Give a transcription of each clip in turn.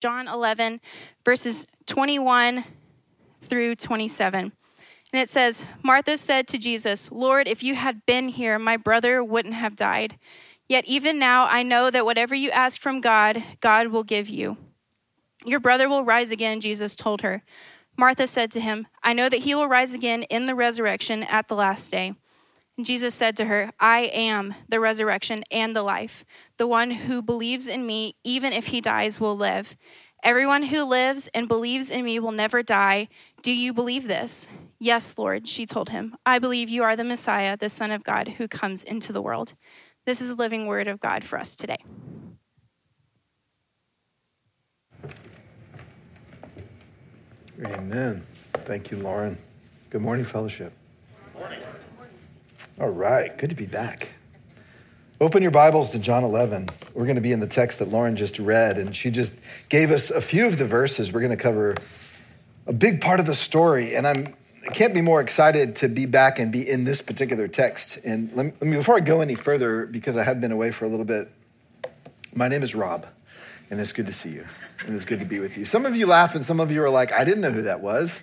John 11, verses 21 through 27. And it says, Martha said to Jesus, Lord, if you had been here, my brother wouldn't have died. Yet even now I know that whatever you ask from God, God will give you. Your brother will rise again, Jesus told her. Martha said to him, I know that he will rise again in the resurrection at the last day. And Jesus said to her, I am the resurrection and the life. The one who believes in me, even if he dies, will live. Everyone who lives and believes in me will never die. Do you believe this? Yes, Lord, she told him. I believe you are the Messiah, the Son of God, who comes into the world. This is the living word of God for us today. Amen. Thank you, Lauren. Good morning, fellowship. Good morning. All right, good to be back. Open your Bibles to John 11. We're going to be in the text that Lauren just read, and she just gave us a few of the verses. We're going to cover a big part of the story, and I'm I can't be more excited to be back and be in this particular text. And let me, let me, before I go any further, because I have been away for a little bit, my name is Rob, and it's good to see you, and it's good to be with you. Some of you laugh, and some of you are like, I didn't know who that was.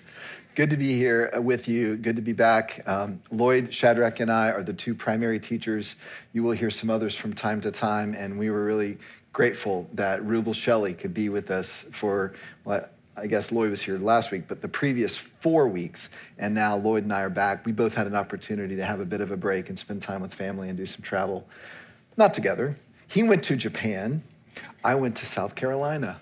Good to be here with you. Good to be back. Um, Lloyd, Shadrach, and I are the two primary teachers. You will hear some others from time to time, and we were really grateful that Rubel Shelley could be with us for what I guess Lloyd was here last week, but the previous four weeks, and now Lloyd and I are back. We both had an opportunity to have a bit of a break and spend time with family and do some travel. Not together. He went to Japan. I went to South Carolina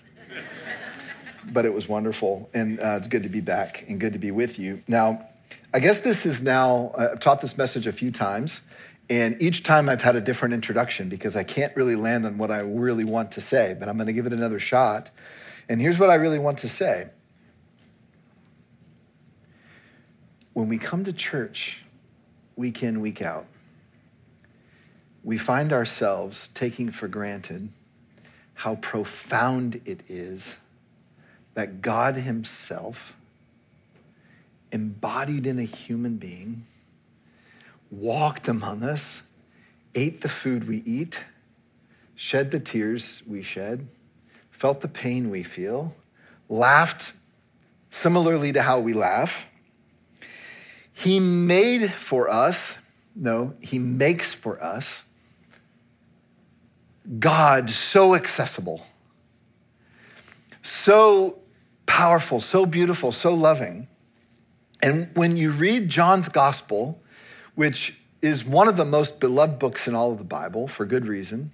but it was wonderful. And uh, it's good to be back and good to be with you. Now, I guess this is now, I've taught this message a few times. And each time I've had a different introduction because I can't really land on what I really want to say, but I'm going to give it another shot. And here's what I really want to say. When we come to church week in, week out, we find ourselves taking for granted how profound it is that God Himself, embodied in a human being, walked among us, ate the food we eat, shed the tears we shed, felt the pain we feel, laughed similarly to how we laugh. He made for us, no, He makes for us God so accessible, so powerful, so beautiful, so loving. And when you read John's gospel, which is one of the most beloved books in all of the Bible for good reason,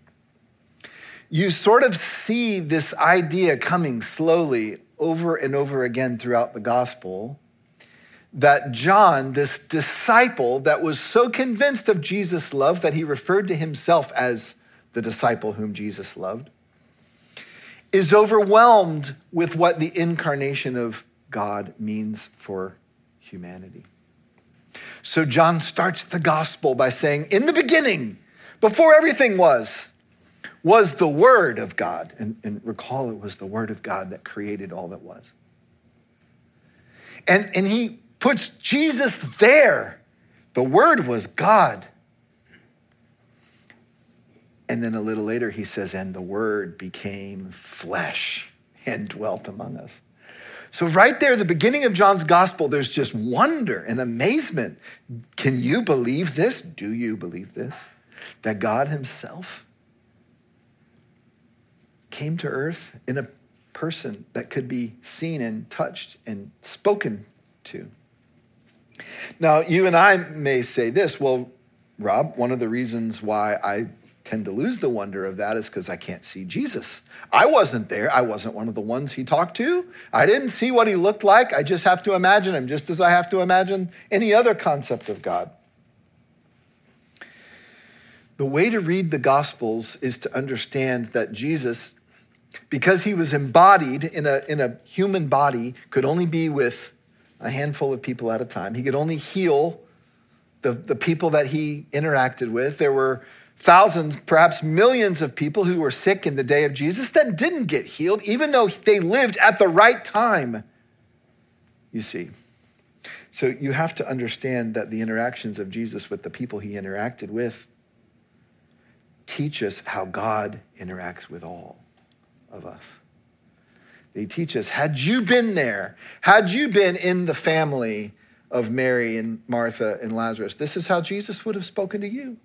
you sort of see this idea coming slowly over and over again throughout the gospel that John, this disciple that was so convinced of Jesus' love that he referred to himself as the disciple whom Jesus loved, is overwhelmed with what the incarnation of God means for humanity. So John starts the gospel by saying, In the beginning, before everything was, was the Word of God. And, and, recall it was the Word of God that created all that was. And, and he puts Jesus there. The Word was God. And then a little later, he says, and the word became flesh and dwelt among us. So, right there, the beginning of John's gospel, there's just wonder and amazement. Can you believe this? Do you believe this? That God Himself came to earth in a person that could be seen and touched and spoken to. Now, you and I may say this well, Rob, one of the reasons why I tend to lose the wonder of that is because I can't see Jesus. I wasn't there. I wasn't one of the ones he talked to. I didn't see what he looked like. I just have to imagine him, just as I have to imagine any other concept of God. The way to read the Gospels is to understand that Jesus, because he was embodied in a, in a human body, could only be with a handful of people at a time. He could only heal the, the people that he interacted with. There were thousands, perhaps millions of people who were sick in the day of Jesus that didn't get healed, even though they lived at the right time. You see. So you have to understand that the interactions of Jesus with the people he interacted with teach us how God interacts with all of us. They teach us had you been there, had you been in the family of Mary and Martha and Lazarus, this is how Jesus would have spoken to you.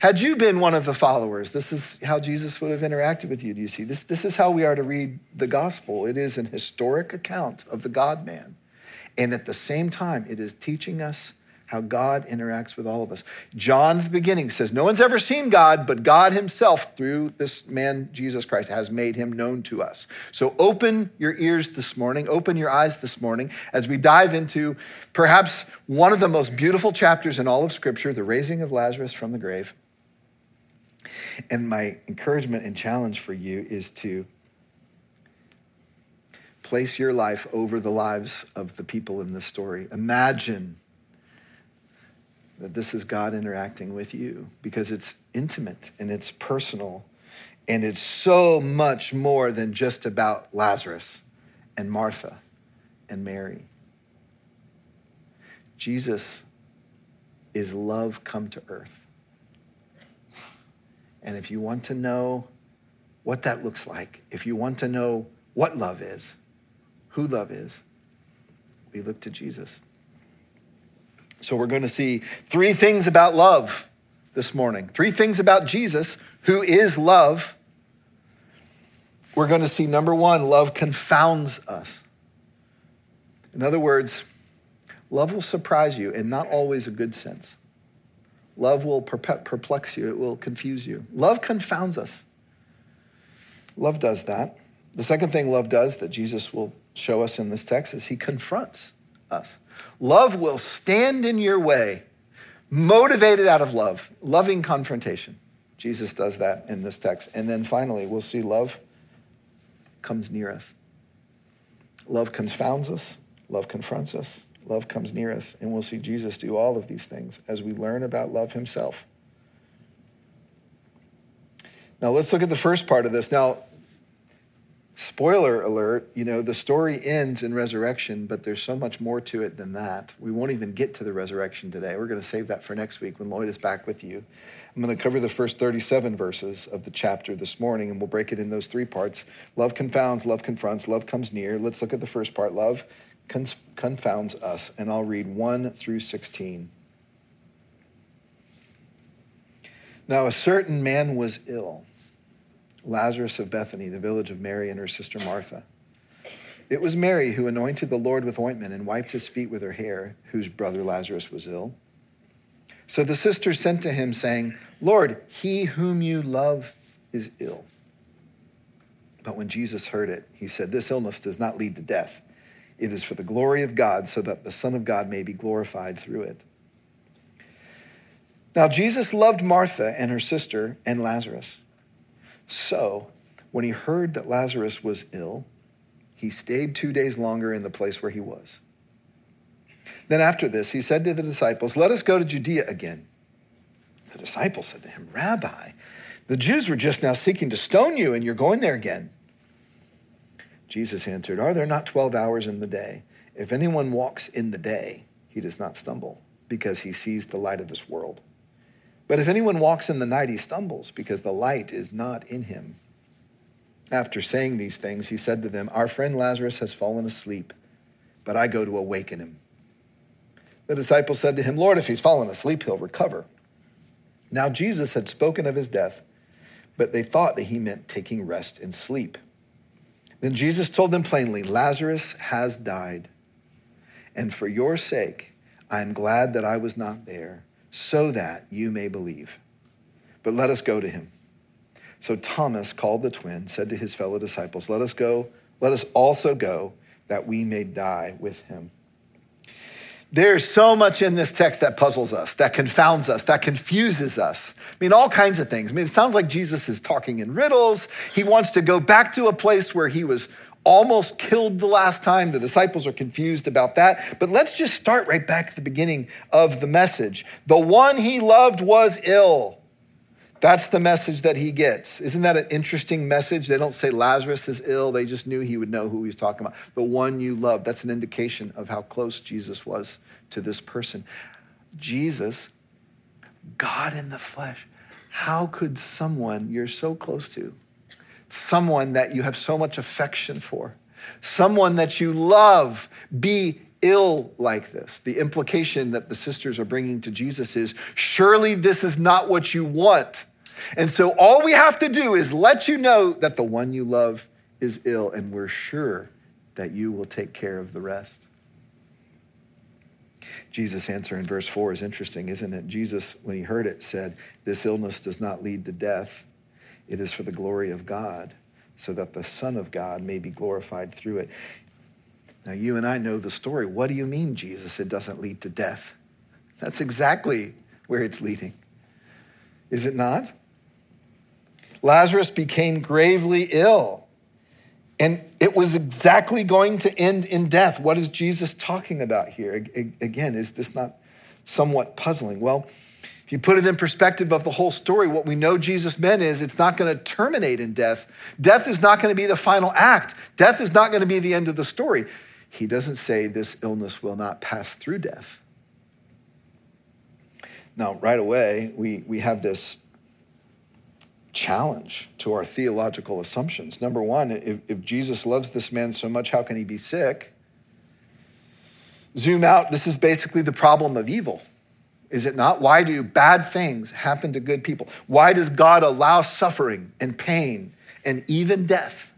Had you been one of the followers, this is how Jesus would have interacted with you. Do you see? This, this is how we are to read the gospel. It is an historic account of the God man. And at the same time, it is teaching us how God interacts with all of us. John at the beginning says, No one's ever seen God, but God himself, through this man, Jesus Christ, has made him known to us. So open your ears this morning, open your eyes this morning as we dive into perhaps one of the most beautiful chapters in all of Scripture, the raising of Lazarus from the grave. And my encouragement and challenge for you is to place your life over the lives of the people in this story. Imagine that this is God interacting with you because it's intimate and it's personal and it's so much more than just about Lazarus and Martha and Mary. Jesus is love come to earth. And if you want to know what that looks like, if you want to know what love is, who love is, we look to Jesus. So we're going to see three things about love this morning. Three things about Jesus, who is love. We're going to see number one, love confounds us. In other words, love will surprise you, and not always a good sense. Love will perplex you, it will confuse you. Love confounds us. Love does that. The second thing love does that Jesus will show us in this text is he confronts us. Love will stand in your way, motivated out of love, loving confrontation. Jesus does that in this text. And then finally, we'll see love comes near us. Love confounds us, love confronts us, love comes near us. And we'll see Jesus do all of these things as we learn about love himself. Now, let's look at the first part of this. Now, Spoiler alert, you know, the story ends in resurrection, but there's so much more to it than that. We won't even get to the resurrection today. We're going to save that for next week when Lloyd is back with you. I'm going to cover the first 37 verses of the chapter this morning, and we'll break it in those three parts. Love confounds, love confronts, love comes near. Let's look at the first part. Love confounds us, and I'll read 1 through 16. Now, a certain man was ill Lazarus of Bethany, the village of Mary and her sister Martha. It was Mary who anointed the Lord with ointment and wiped his feet with her hair, whose brother Lazarus was ill. So the sisters sent to him, saying, Lord, he whom you love is ill. But when Jesus heard it, he said, This illness does not lead to death. It is for the glory of God, so that the Son of God may be glorified through it. Now, Jesus loved Martha and her sister and Lazarus. So, when he heard that Lazarus was ill, he stayed two days longer in the place where he was. Then, after this, he said to the disciples, Let us go to Judea again. The disciples said to him, Rabbi, the Jews were just now seeking to stone you, and you're going there again. Jesus answered, Are there not 12 hours in the day? If anyone walks in the day, he does not stumble, because he sees the light of this world. But if anyone walks in the night, he stumbles because the light is not in him. After saying these things, he said to them, Our friend Lazarus has fallen asleep, but I go to awaken him. The disciples said to him, Lord, if he's fallen asleep, he'll recover. Now Jesus had spoken of his death, but they thought that he meant taking rest and sleep. Then Jesus told them plainly, Lazarus has died, and for your sake, I am glad that I was not there so that you may believe. But let us go to him. So Thomas, called the twin, said to his fellow disciples, Let us go, let us also go, that we may die with him. There's so much in this text that puzzles us, that confounds us, that confuses us. I mean, all kinds of things. I mean, it sounds like Jesus is talking in riddles. He wants to go back to a place where he was almost killed the last time. The disciples are confused about that. But let's just start right back at the beginning of the message. The one he loved was ill. That's the message that he gets. Isn't that an interesting message? They don't say Lazarus is ill. They just knew he would know who he was talking about. The one you love. That's an indication of how close Jesus was to this person. Jesus, God in the flesh. How could someone you're so close to someone that you have so much affection for, someone that you love, be ill like this. The implication that the sisters are bringing to Jesus is surely this is not what you want. And so all we have to do is let you know that the one you love is ill, and we're sure that you will take care of the rest. Jesus' answer in verse 4 is interesting, isn't it? Jesus, when he heard it, said, This illness does not lead to death. It is for the glory of God, so that the Son of God may be glorified through it. Now, you and I know the story. What do you mean, Jesus? It doesn't lead to death. That's exactly where it's leading. Is it not? Lazarus became gravely ill. And it was exactly going to end in death. What is Jesus talking about here? Again, is this not somewhat puzzling? Well, if you put it in perspective of the whole story, what we know Jesus meant is it's not going to terminate in death. Death is not going to be the final act, death is not going to be the end of the story. He doesn't say this illness will not pass through death. Now, right away, we, we have this challenge to our theological assumptions. Number one, if, if Jesus loves this man so much, how can he be sick? Zoom out, this is basically the problem of evil, is it not? Why do bad things happen to good people? Why does God allow suffering and pain and even death?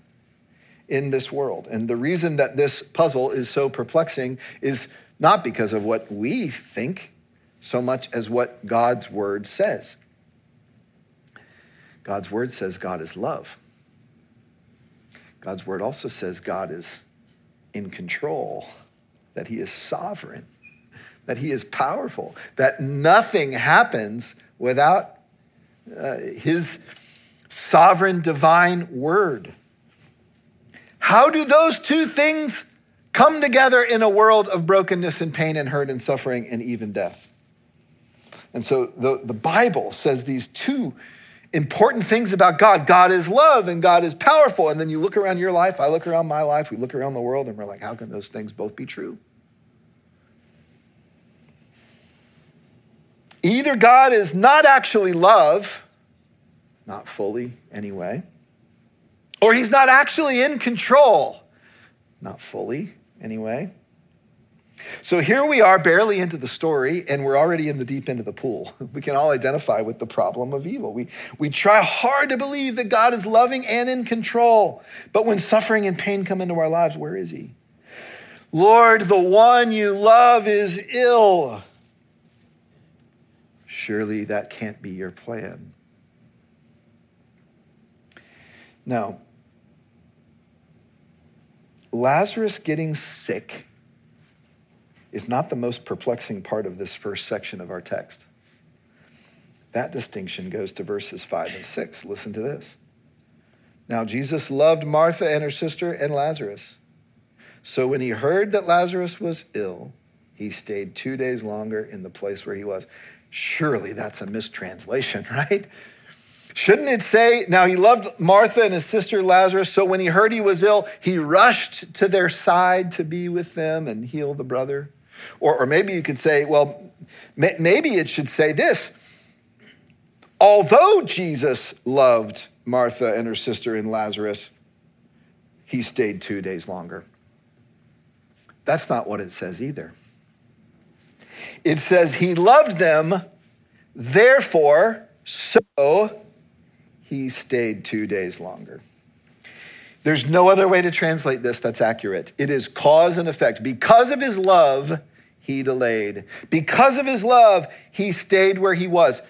in this world. And the reason that this puzzle is so perplexing is not because of what we think so much as what God's word says. God's word says God is love. God's word also says God is in control, that he is sovereign, that he is powerful, that nothing happens without uh, his sovereign divine word. How do those two things come together in a world of brokenness and pain and hurt and suffering and even death? And so the, the Bible says these two important things about God. God is love and God is powerful. And then you look around your life, I look around my life, we look around the world, and we're like, how can those things both be true? Either God is not actually love, not fully anyway, or he's not actually in control, not fully anyway. So here we are, barely into the story, and we're already in the deep end of the pool. We can all identify with the problem of evil. We, we try hard to believe that God is loving and in control. But when suffering and pain come into our lives, where is He? Lord, the one you love is ill. Surely that can't be your plan. Now, Lazarus getting sick is not the most perplexing part of this first section of our text. That distinction goes to verses 5 and 6. Listen to this. Now, Jesus loved Martha and her sister and Lazarus. So when he heard that Lazarus was ill, he stayed two days longer in the place where he was. Surely that's a mistranslation, right? Shouldn't it say, now he loved Martha and his sister Lazarus, so when he heard he was ill, he rushed to their side to be with them and heal the brother? Or, or maybe you could say, well, maybe it should say this. Although Jesus loved Martha and her sister and Lazarus, he stayed two days longer. That's not what it says either. It says he loved them, therefore, so he stayed two days longer. There's no other way to translate this that's accurate. It is cause and effect. Because of his love, he delayed. Because of his love, he stayed where he was.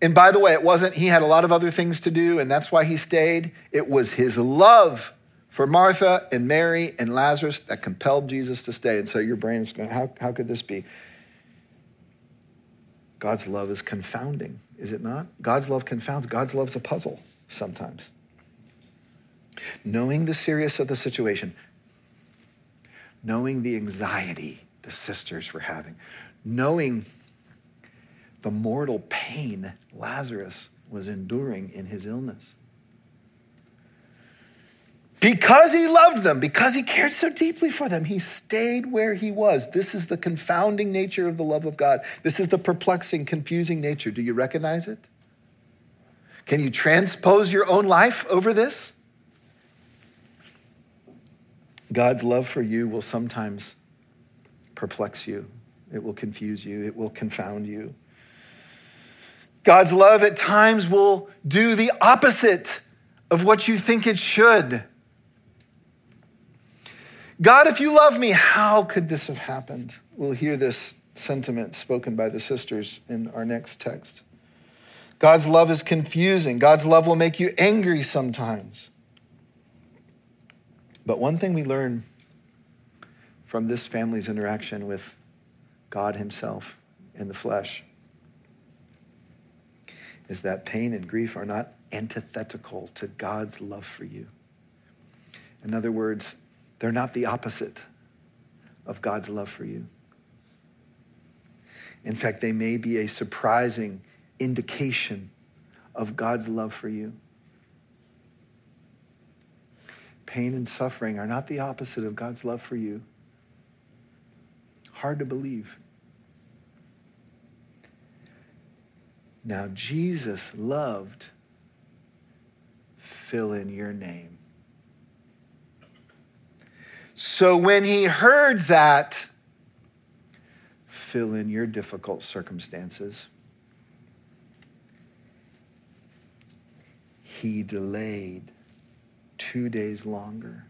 And by the way, it wasn't, he had a lot of other things to do, and that's why he stayed. It was his love for Martha and Mary and Lazarus that compelled Jesus to stay. And so your brain's going, how, how could this be? God's love is confounding is it not? God's love confounds. God's love's a puzzle sometimes. Knowing the seriousness of the situation, knowing the anxiety the sisters were having, knowing the mortal pain Lazarus was enduring in his illness. Because he loved them, because he cared so deeply for them, he stayed where he was. This is the confounding nature of the love of God. This is the perplexing, confusing nature. Do you recognize it? Can you transpose your own life over this? God's love for you will sometimes perplex you, it will confuse you, it will confound you. God's love at times will do the opposite of what you think it should. God, if you love me, how could this have happened? We'll hear this sentiment spoken by the sisters in our next text. God's love is confusing. God's love will make you angry sometimes. But one thing we learn from this family's interaction with God Himself in the flesh is that pain and grief are not antithetical to God's love for you. In other words, they're not the opposite of God's love for you. In fact, they may be a surprising indication of God's love for you. Pain and suffering are not the opposite of God's love for you. Hard to believe. Now, Jesus loved, fill in your name. So when he heard that, fill in your difficult circumstances, he delayed two days longer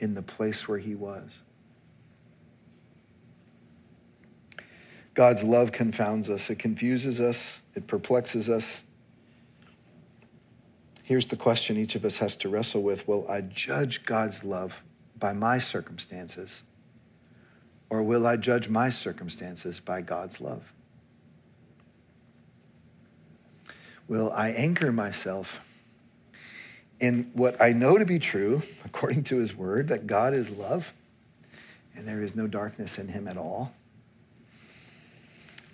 in the place where he was. God's love confounds us, it confuses us, it perplexes us. Here's the question each of us has to wrestle with Will I judge God's love by my circumstances, or will I judge my circumstances by God's love? Will I anchor myself in what I know to be true, according to his word, that God is love and there is no darkness in him at all?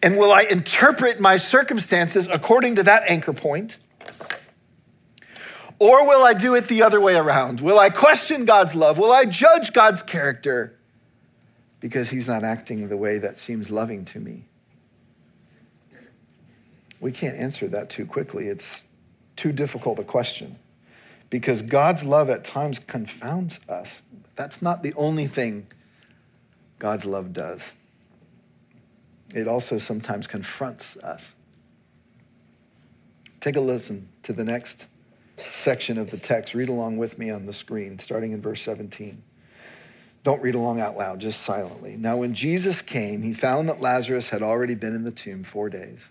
And will I interpret my circumstances according to that anchor point? Or will I do it the other way around? Will I question God's love? Will I judge God's character because he's not acting the way that seems loving to me? We can't answer that too quickly. It's too difficult a question because God's love at times confounds us. That's not the only thing God's love does it also sometimes confronts us. Take a listen to the next section of the text. Read along with me on the screen, starting in verse 17. Don't read along out loud, just silently. Now, when Jesus came, he found that Lazarus had already been in the tomb four days.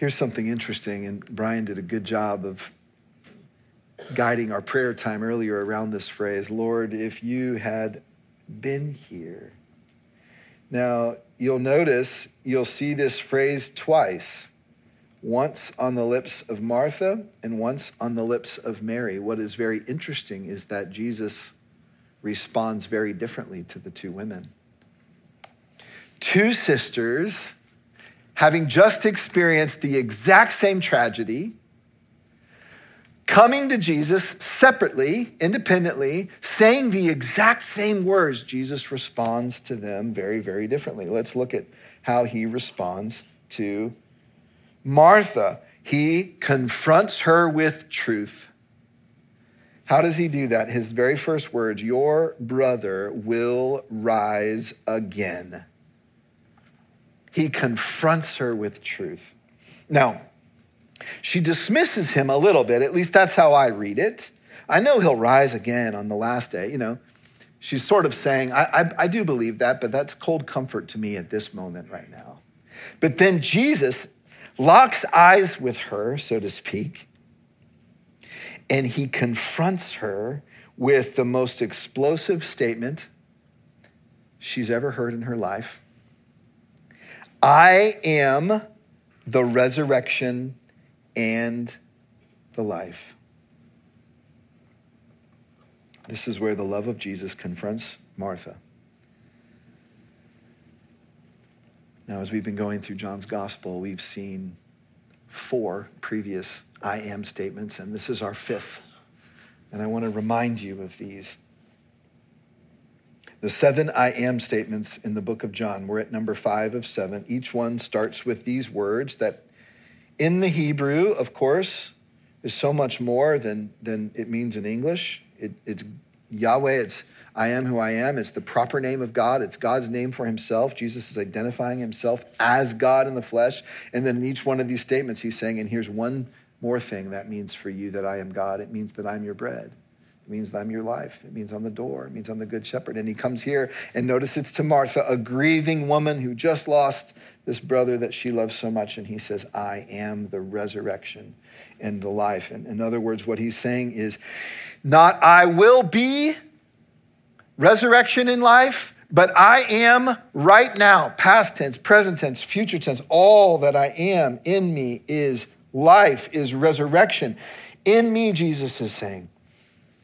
Here's something interesting, and Brian did a good job of guiding our prayer time earlier around this phrase Lord, if you had been here. Now, you'll notice you'll see this phrase twice once on the lips of Martha and once on the lips of Mary. What is very interesting is that Jesus responds very differently to the two women. Two sisters having just experienced the exact same tragedy coming to Jesus separately, independently, saying the exact same words, Jesus responds to them very, very differently. Let's look at how he responds to Martha. He confronts her with truth. How does he do that? His very first words Your brother will rise again. He confronts her with truth. Now, she dismisses him a little bit. At least that's how I read it. I know he'll rise again on the last day. You know, She's sort of saying, I, I, I do believe that, but that's cold comfort to me at this moment right now. But then Jesus locks eyes with her, so to speak, and he confronts her with the most explosive statement she's ever heard in her life I am the resurrection and the life. This is where the love of Jesus confronts Martha. Now, as we've been going through John's gospel, we've seen four previous I am statements, and this is our fifth. And I want to remind you of these. The seven I am statements in the book of John, we're at number five of seven. Each one starts with these words that in the Hebrew, of course, is so much more than, than it means in English. It, it's Yahweh, it's I am who I am. It's the proper name of God. It's God's name for himself. Jesus is identifying himself as God in the flesh. And then in each one of these statements, he's saying, and here's one more thing that means for you that I am God. It means that I'm your bread. It means I'm your life. It means I'm the door. It means I'm the good shepherd. And he comes here and notice it's to Martha, a grieving woman who just lost this brother that she loves so much. And he says, I am the resurrection and the life. And in other words, what he's saying is, not I will be resurrection in life, but I am right now, past tense, present tense, future tense, all that I am in me is life, is resurrection. In me, Jesus is saying,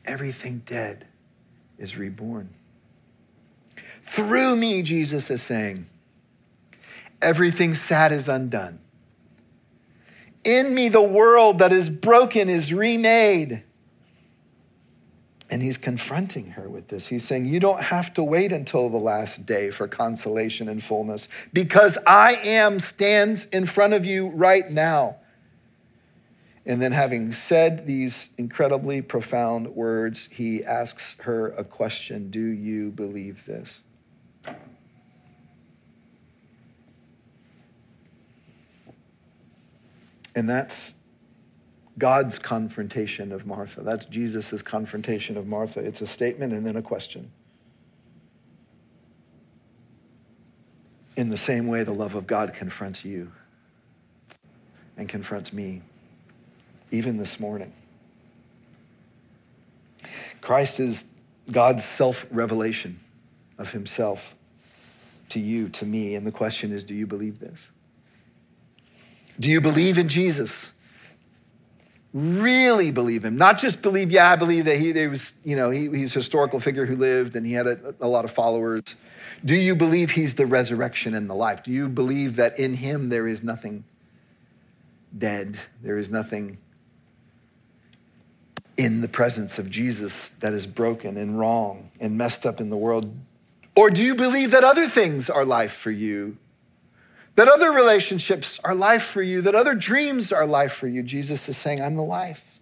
everything dead is reborn. Through me, Jesus is saying, everything sad is undone. In me, the world that is broken is remade. And he's confronting her with this. He's saying, You don't have to wait until the last day for consolation and fullness because I am stands in front of you right now. And then, having said these incredibly profound words, he asks her a question Do you believe this? And that's God's confrontation of Martha. That's Jesus' confrontation of Martha. It's a statement and then a question. In the same way, the love of God confronts you and confronts me, even this morning. Christ is God's self revelation of himself to you, to me. And the question is do you believe this? Do you believe in Jesus? really believe him. Not just believe, yeah, I believe that he, was, you know, he, he's a historical figure who lived and he had a, a lot of followers. Do you believe he's the resurrection and the life? Do you believe that in him there is nothing dead? There is nothing in the presence of Jesus that is broken and wrong and messed up in the world? Or do you believe that other things are life for you that other relationships are life for you, that other dreams are life for you. Jesus is saying, I'm the life.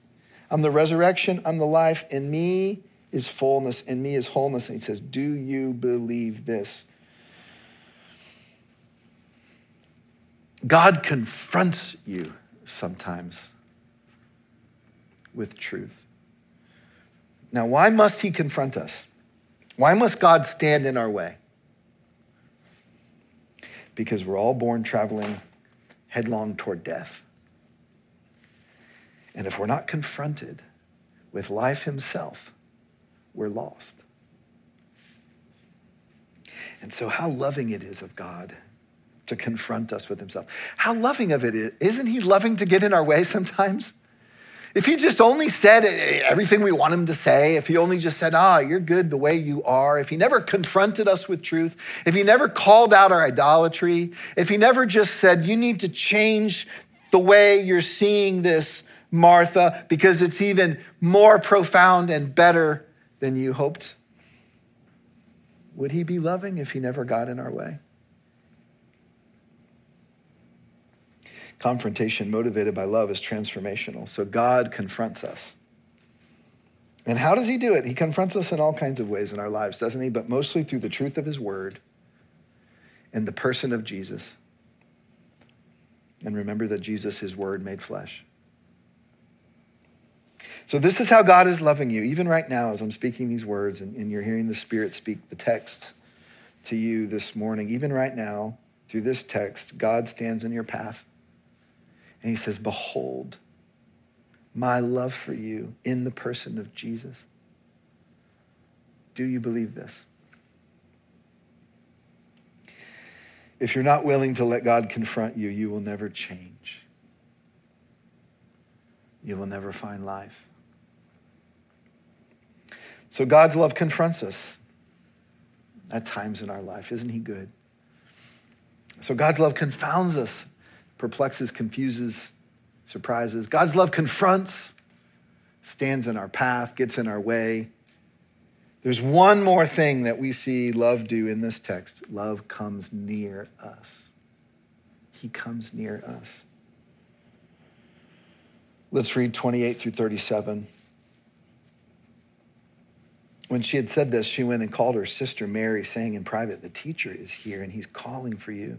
I'm the resurrection. I'm the life. In me is fullness. In me is wholeness. And he says, Do you believe this? God confronts you sometimes with truth. Now, why must he confront us? Why must God stand in our way? because we're all born traveling headlong toward death. And if we're not confronted with life himself, we're lost. And so, how loving it is of God to confront us with himself. How loving of it is. Isn't he loving to get in our way sometimes? If he just only said everything we want him to say, if he only just said, ah, you're good the way you are, if he never confronted us with truth, if he never called out our idolatry, if he never just said, you need to change the way you're seeing this, Martha, because it's even more profound and better than you hoped, would he be loving if he never got in our way? Confrontation motivated by love is transformational. So God confronts us. And how does he do it? He confronts us in all kinds of ways in our lives, doesn't he? But mostly through the truth of his word and the person of Jesus. And remember that Jesus, his word, made flesh. So, this is how God is loving you, even right now as I'm speaking these words and, and you're hearing the Spirit speak the texts to you this morning. Even right now, through this text, God stands in your path and He says, Behold, my love for you in the person of Jesus. Do you believe this? If you're not willing to let God confront you, you will never change. You will never find life. So God's love confronts us at times in our life. Isn't He good? So God's love confounds us, perplexes, confuses, surprises. God's love confronts, stands in our path, gets in our way. There's one more thing that we see love do in this text love comes near us. He comes near us. Let's read 28 through 37. When she had said this, she went and called her sister Mary, saying in private, The teacher is here, and he's calling for you.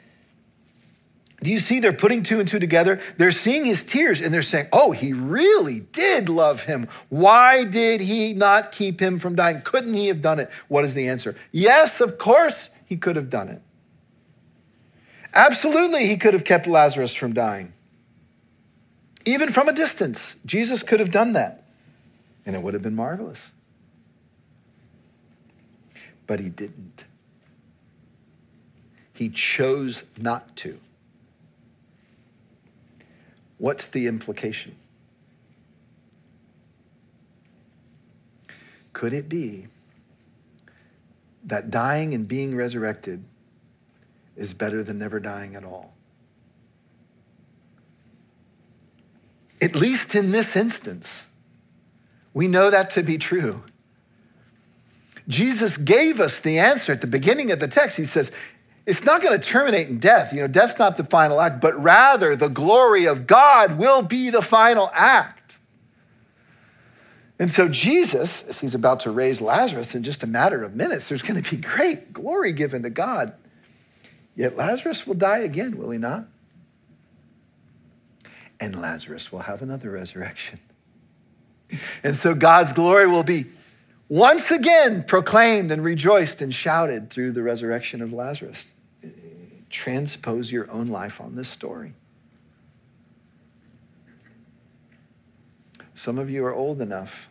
Do you see they're putting two and two together? They're seeing his tears and they're saying, Oh, he really did love him. Why did he not keep him from dying? Couldn't he have done it? What is the answer? Yes, of course he could have done it. Absolutely, he could have kept Lazarus from dying. Even from a distance, Jesus could have done that, and it would have been marvelous. But he didn't. He chose not to. What's the implication? Could it be that dying and being resurrected is better than never dying at all? At least in this instance, we know that to be true. Jesus gave us the answer at the beginning of the text. He says, it's not going to terminate in death. You know, death's not the final act, but rather the glory of God will be the final act. And so, Jesus, as he's about to raise Lazarus in just a matter of minutes, there's going to be great glory given to God. Yet Lazarus will die again, will he not? And Lazarus will have another resurrection. And so, God's glory will be once again proclaimed and rejoiced and shouted through the resurrection of Lazarus. Transpose your own life on this story. Some of you are old enough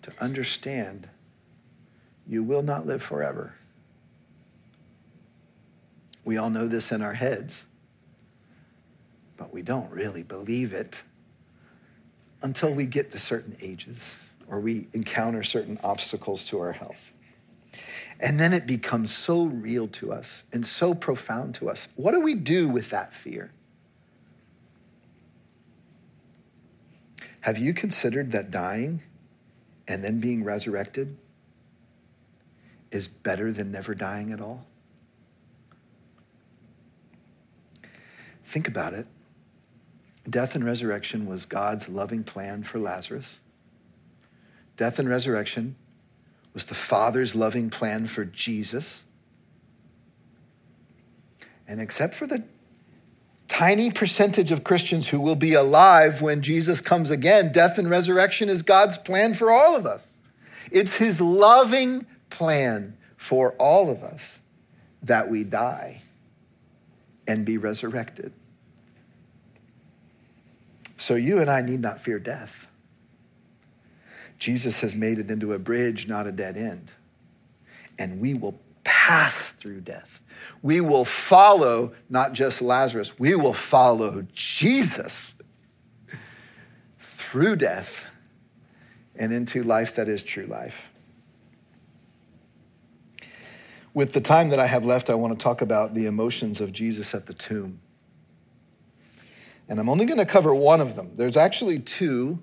to understand you will not live forever. We all know this in our heads, but we don't really believe it until we get to certain ages or we encounter certain obstacles to our health. And then it becomes so real to us and so profound to us. What do we do with that fear? Have you considered that dying and then being resurrected is better than never dying at all? Think about it. Death and resurrection was God's loving plan for Lazarus death and resurrection was the Father's loving plan for Jesus. And except for the tiny percentage of Christians who will be alive when Jesus comes again, death and resurrection is God's plan for all of us. It's his loving plan for all of us that we die and be resurrected. So you and I need not fear death. Jesus has made it into a bridge, not a dead end. And we will pass through death. We will follow not just Lazarus, we will follow Jesus through death and into life that is true life. With the time that I have left, I want to talk about the emotions of Jesus at the tomb. And I'm only going to cover one of them. There's actually two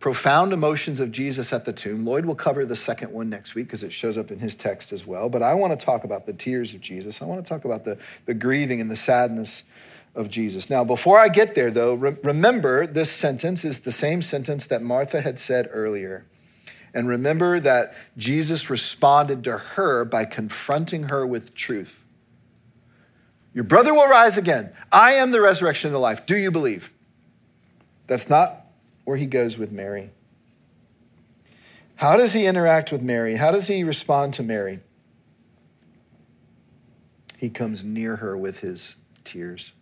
profound emotions of Jesus at the tomb. Lloyd will cover the second one next week because it shows up in his text as well. But I want to talk about the tears of Jesus. I want to talk about the, the grieving and the sadness of Jesus. Now, before I get there, though, re- remember this sentence is the same sentence that Martha had said earlier. And remember that Jesus responded to her by confronting her with truth. Your brother will rise again. I am the resurrection and the life. Do you believe? That's not where he goes with Mary. How does he interact with Mary? How does he respond to Mary? He comes near her with his tears.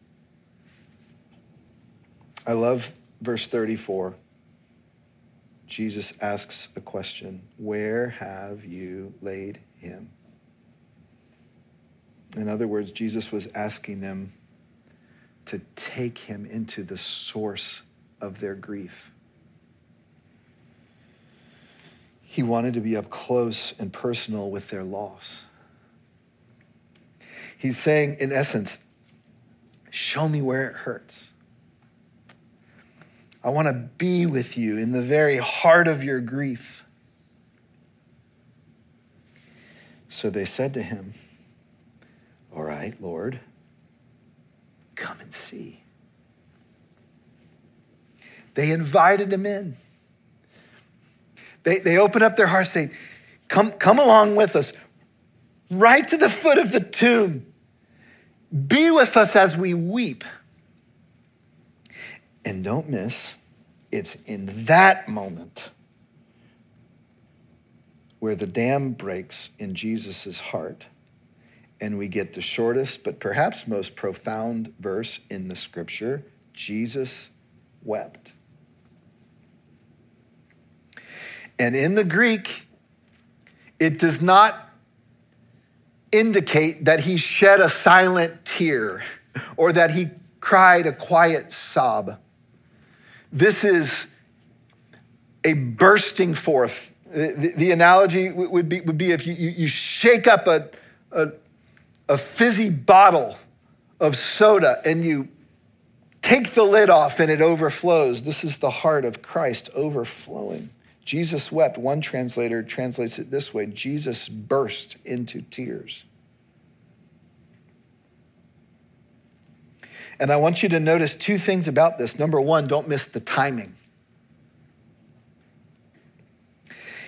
I love verse 34. Jesus asks a question Where have you laid him? In other words, Jesus was asking them to take him into the source of their grief. He wanted to be up close and personal with their loss. He's saying, in essence, show me where it hurts. I want to be with you in the very heart of your grief. So they said to him, All right, Lord, come and see. They invited him in. They, they opened up their hearts saying, come, come along with us, right to the foot of the tomb. Be with us as we weep. And don't miss, it's in that moment where the dam breaks in Jesus' heart, and we get the shortest but perhaps most profound verse in the scripture Jesus wept. And in the Greek, it does not indicate that he shed a silent tear or that he cried a quiet sob. This is a bursting forth. The, the analogy would be, would be if you, you shake up a, a, a fizzy bottle of soda and you take the lid off and it overflows. This is the heart of Christ overflowing. Jesus wept. One translator translates it this way Jesus burst into tears. And I want you to notice two things about this. Number one, don't miss the timing.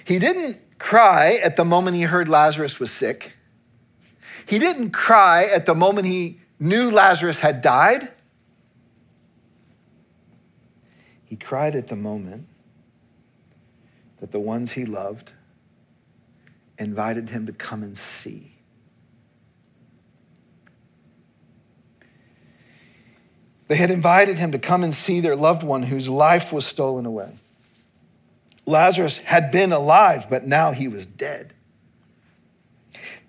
He didn't cry at the moment he heard Lazarus was sick. He didn't cry at the moment he knew Lazarus had died. He cried at the moment that the ones he loved invited him to come and see. They had invited him to come and see their loved one whose life was stolen away. Lazarus had been alive, but now he was dead.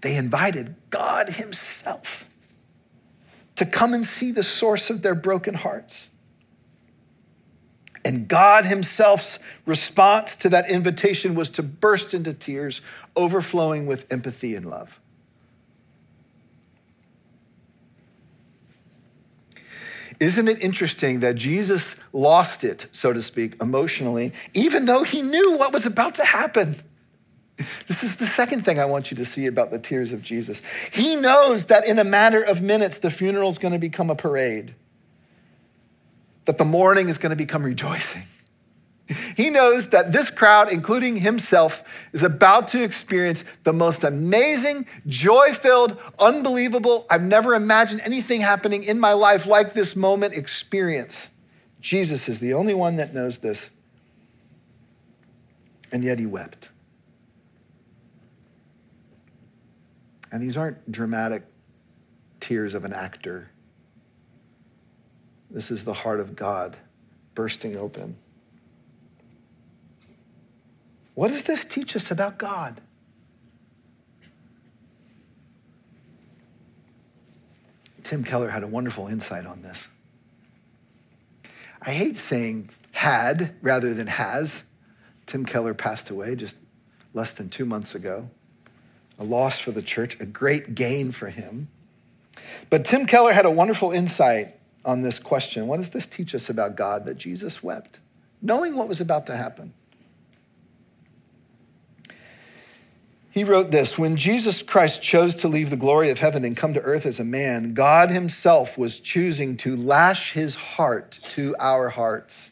They invited God Himself to come and see the source of their broken hearts. And God Himself's response to that invitation was to burst into tears, overflowing with empathy and love. Isn't it interesting that Jesus lost it, so to speak, emotionally, even though he knew what was about to happen? This is the second thing I want you to see about the tears of Jesus. He knows that in a matter of minutes, the funeral is going to become a parade, that the mourning is going to become rejoicing. He knows that this crowd, including himself, is about to experience the most amazing, joy filled, unbelievable, I've never imagined anything happening in my life like this moment experience. Jesus is the only one that knows this. And yet he wept. And these aren't dramatic tears of an actor. This is the heart of God bursting open. What does this teach us about God? Tim Keller had a wonderful insight on this. I hate saying had rather than has. Tim Keller passed away just less than two months ago. A loss for the church, a great gain for him. But Tim Keller had a wonderful insight on this question. What does this teach us about God that Jesus wept, knowing what was about to happen? He wrote this When Jesus Christ chose to leave the glory of heaven and come to earth as a man, God himself was choosing to lash his heart to our hearts.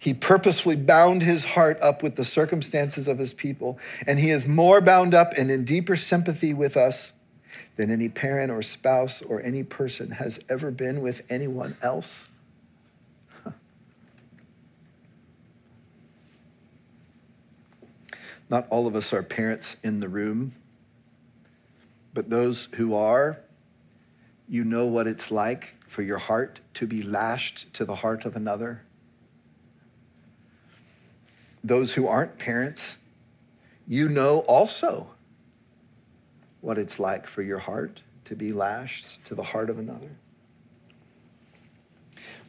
He purposefully bound his heart up with the circumstances of his people, and he is more bound up and in deeper sympathy with us than any parent or spouse or any person has ever been with anyone else. Not all of us are parents in the room, but those who are, you know what it's like for your heart to be lashed to the heart of another. Those who aren't parents, you know also what it's like for your heart to be lashed to the heart of another.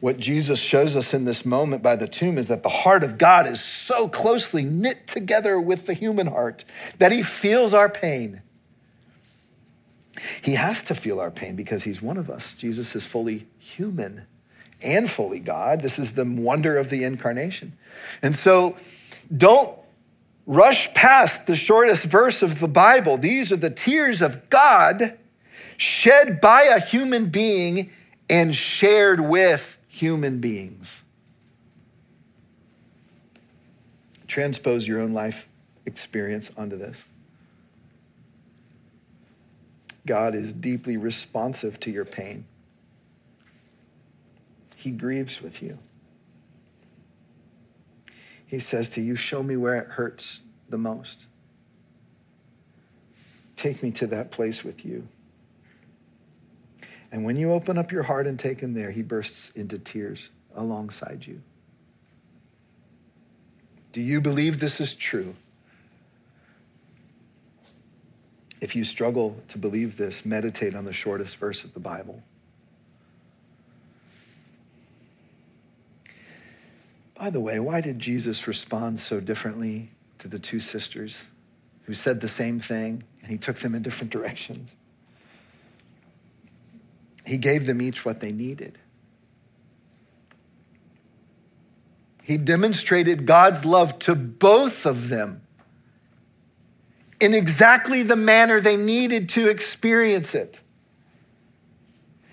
What Jesus shows us in this moment by the tomb is that the heart of God is so closely knit together with the human heart that he feels our pain. He has to feel our pain because he's one of us. Jesus is fully human and fully God. This is the wonder of the incarnation. And so don't rush past the shortest verse of the Bible. These are the tears of God shed by a human being and shared with human beings. Transpose your own life experience onto this. God is deeply responsive to your pain. He grieves with you. He says to you, Show me where it hurts the most. Take me to that place with you. And when you open up your heart and take him there, he bursts into tears alongside you. Do you believe this is true? If you struggle to believe this, meditate on the shortest verse of the Bible. By the way, why did Jesus respond so differently to the two sisters who said the same thing and he took them in different directions? He gave them each what they needed. He demonstrated God's love to both of them in exactly the manner they needed to experience it.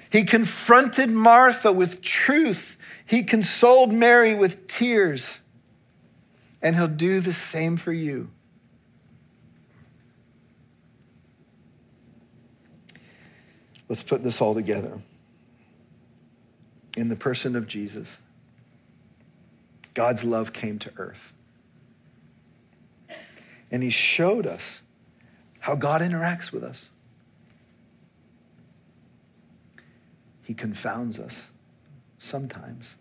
He confronted Martha with truth. He consoled Mary with tears. And he'll do the same for you. Let's put this all together. In the person of Jesus, God's love came to earth. And he showed us how God interacts with us. He confounds us sometimes,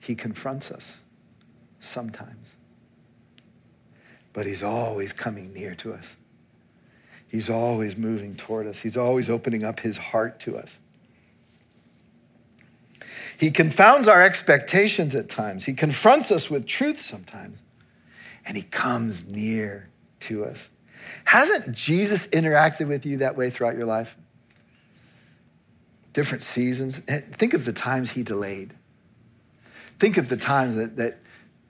he confronts us sometimes. But he's always coming near to us. He's always moving toward us. He's always opening up his heart to us. He confounds our expectations at times. He confronts us with truth sometimes. And he comes near to us. Hasn't Jesus interacted with you that way throughout your life? Different seasons. Eh, think of the times he delayed. Think of the times that, that,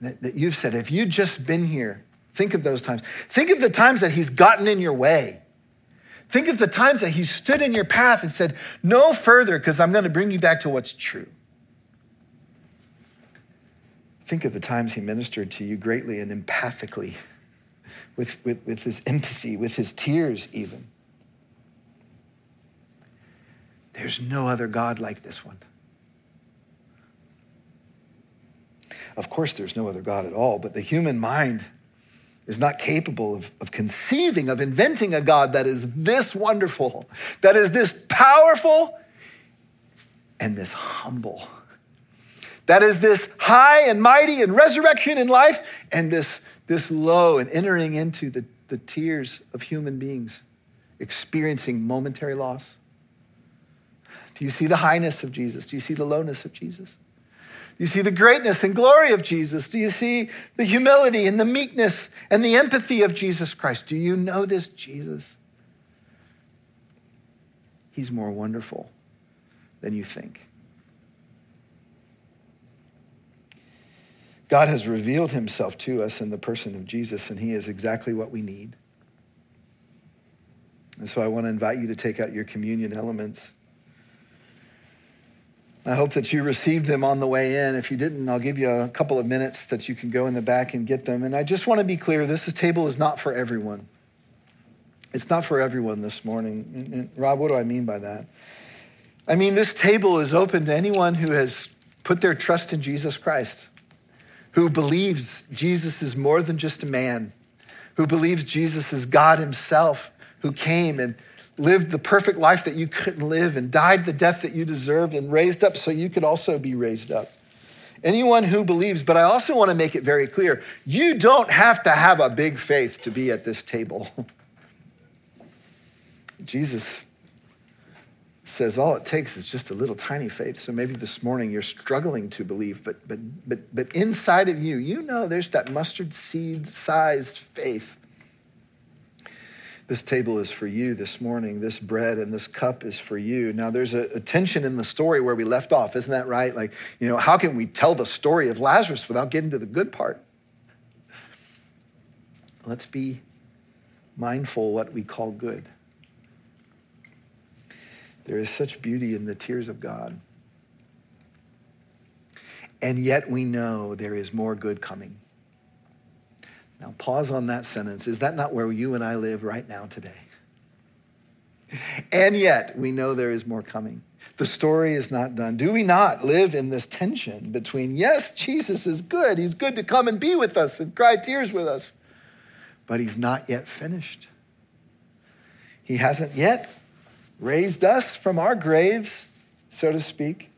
that, that you've said, if you'd just been here, think of those times. Think of the times that he's gotten in your way. Think of the times that he stood in your path and said, No further, because I'm going to bring you back to what's true. Think of the times he ministered to you greatly and empathically, with, with, with his empathy, with his tears, even. There's no other God like this one. Of course, there's no other God at all, but the human mind is not capable of, of conceiving, of inventing a God that is this wonderful, that is this powerful, and this humble. That is this high and mighty and resurrection in life, and this this low and entering into the, the tears of human beings, experiencing momentary loss? Do you see the highness of Jesus? Do you see the lowness of Jesus? Do you see the greatness and glory of Jesus? Do you see the humility and the meekness and the empathy of Jesus Christ? Do you know this Jesus? He's more wonderful than you think. God has revealed himself to us in the person of Jesus, and he is exactly what we need. And so I want to invite you to take out your communion elements. I hope that you received them on the way in. If you didn't, I'll give you a couple of minutes that you can go in the back and get them. And I just want to be clear this table is not for everyone. It's not for everyone this morning. And, and Rob, what do I mean by that? I mean, this table is open to anyone who has put their trust in Jesus Christ who believes Jesus is more than just a man, who believes Jesus is God himself, who came and lived the perfect life that you couldn't live and died the death that you deserved and raised up so you could also be raised up. Anyone who believes, but I also want to make it very clear you don't have to have a big faith to be at this table. Jesus says all it takes is just a little tiny faith. So maybe this morning you're struggling to believe, but but but but inside of you, you know there's that mustard seed sized faith. This table is for you this morning. This bread and this cup is for you. Now, there's a, a, tension in the story where we left off, isn't that right? Like, you know, how can we tell the story of Lazarus without getting to the good part? Let's be mindful what we call good. There is such beauty in the tears of God. And yet we know there is more good coming. Now, pause on that sentence. Is that not where you and I live right now today? And yet we know there is more coming. The story is not done. Do we not live in this tension between, yes, Jesus is good. He's good to come and be with us and cry tears with us, but he's not yet finished. He hasn't yet raised us from our graves, so to speak.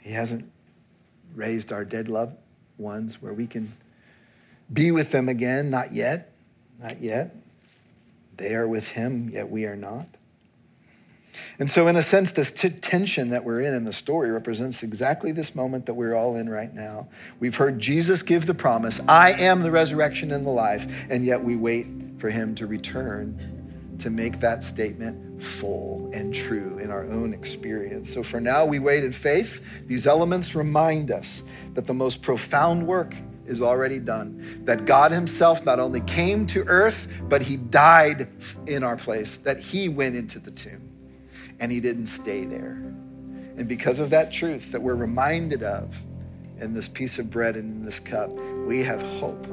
He hasn't raised our dead loved ones where we can be with them again. Not yet. Not yet. They are with him, yet we are not. And so, in a sense, this t- tension that we're in in the story represents exactly this moment that we're all in right now. We've heard Jesus give the promise I am the resurrection and the life, and yet we wait for him to return to make that statement full and true in our own experience. So for now, we wait in faith. These elements remind us that the most profound work is already done. That God Himself not only came to earth, but He died in our place, that He went into the tomb and He didn't stay there. And because of that truth that we're reminded of in this piece of bread and in this cup, we have hope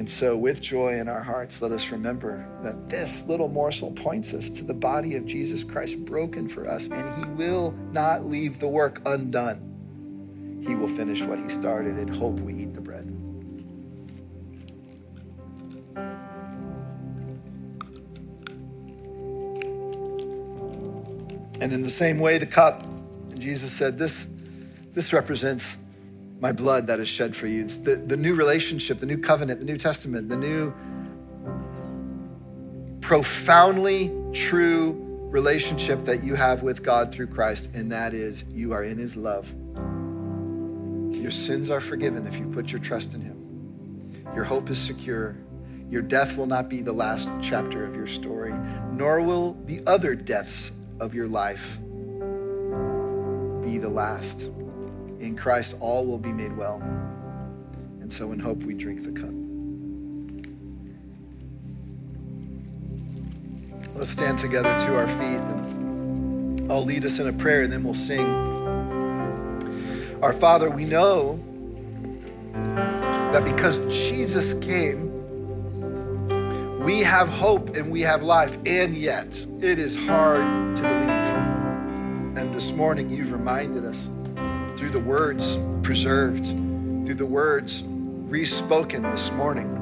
and so, with joy in our hearts, let us remember that this little morsel points us to the body of Jesus Christ broken for us, and He will not leave the work undone. He will finish what He started, and hope we eat the bread. And in the same way, the cup, Jesus said, This, this represents my blood that is shed for you. It's the, the new relationship, the new covenant, the New Testament, the new profoundly true relationship that you have with God through Christ, and that is you are in His love. Your sins are forgiven if you put your trust in Him. Your hope is secure. Your death will not be the last chapter of your story, nor will the other deaths of your life be the last. In Christ, all will be made well. And so, in hope, we drink the cup. Let's stand together to our feet, and I'll lead us in a prayer, and then we'll sing. Our Father, we know that because Jesus came, we have hope and we have life, and yet it is hard to believe. And this morning, you've reminded us through the words preserved, through the words respoken this morning.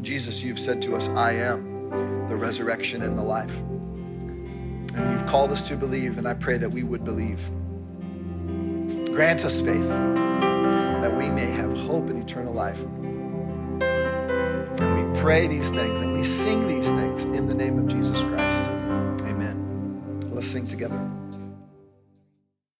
Jesus, you've said to us, I am the resurrection and the life. And you've called us to believe, and I pray that we would believe. Grant us faith that we may have hope and eternal life. And we pray these things and we sing these things in the name of Jesus Christ. Amen. Let's sing together.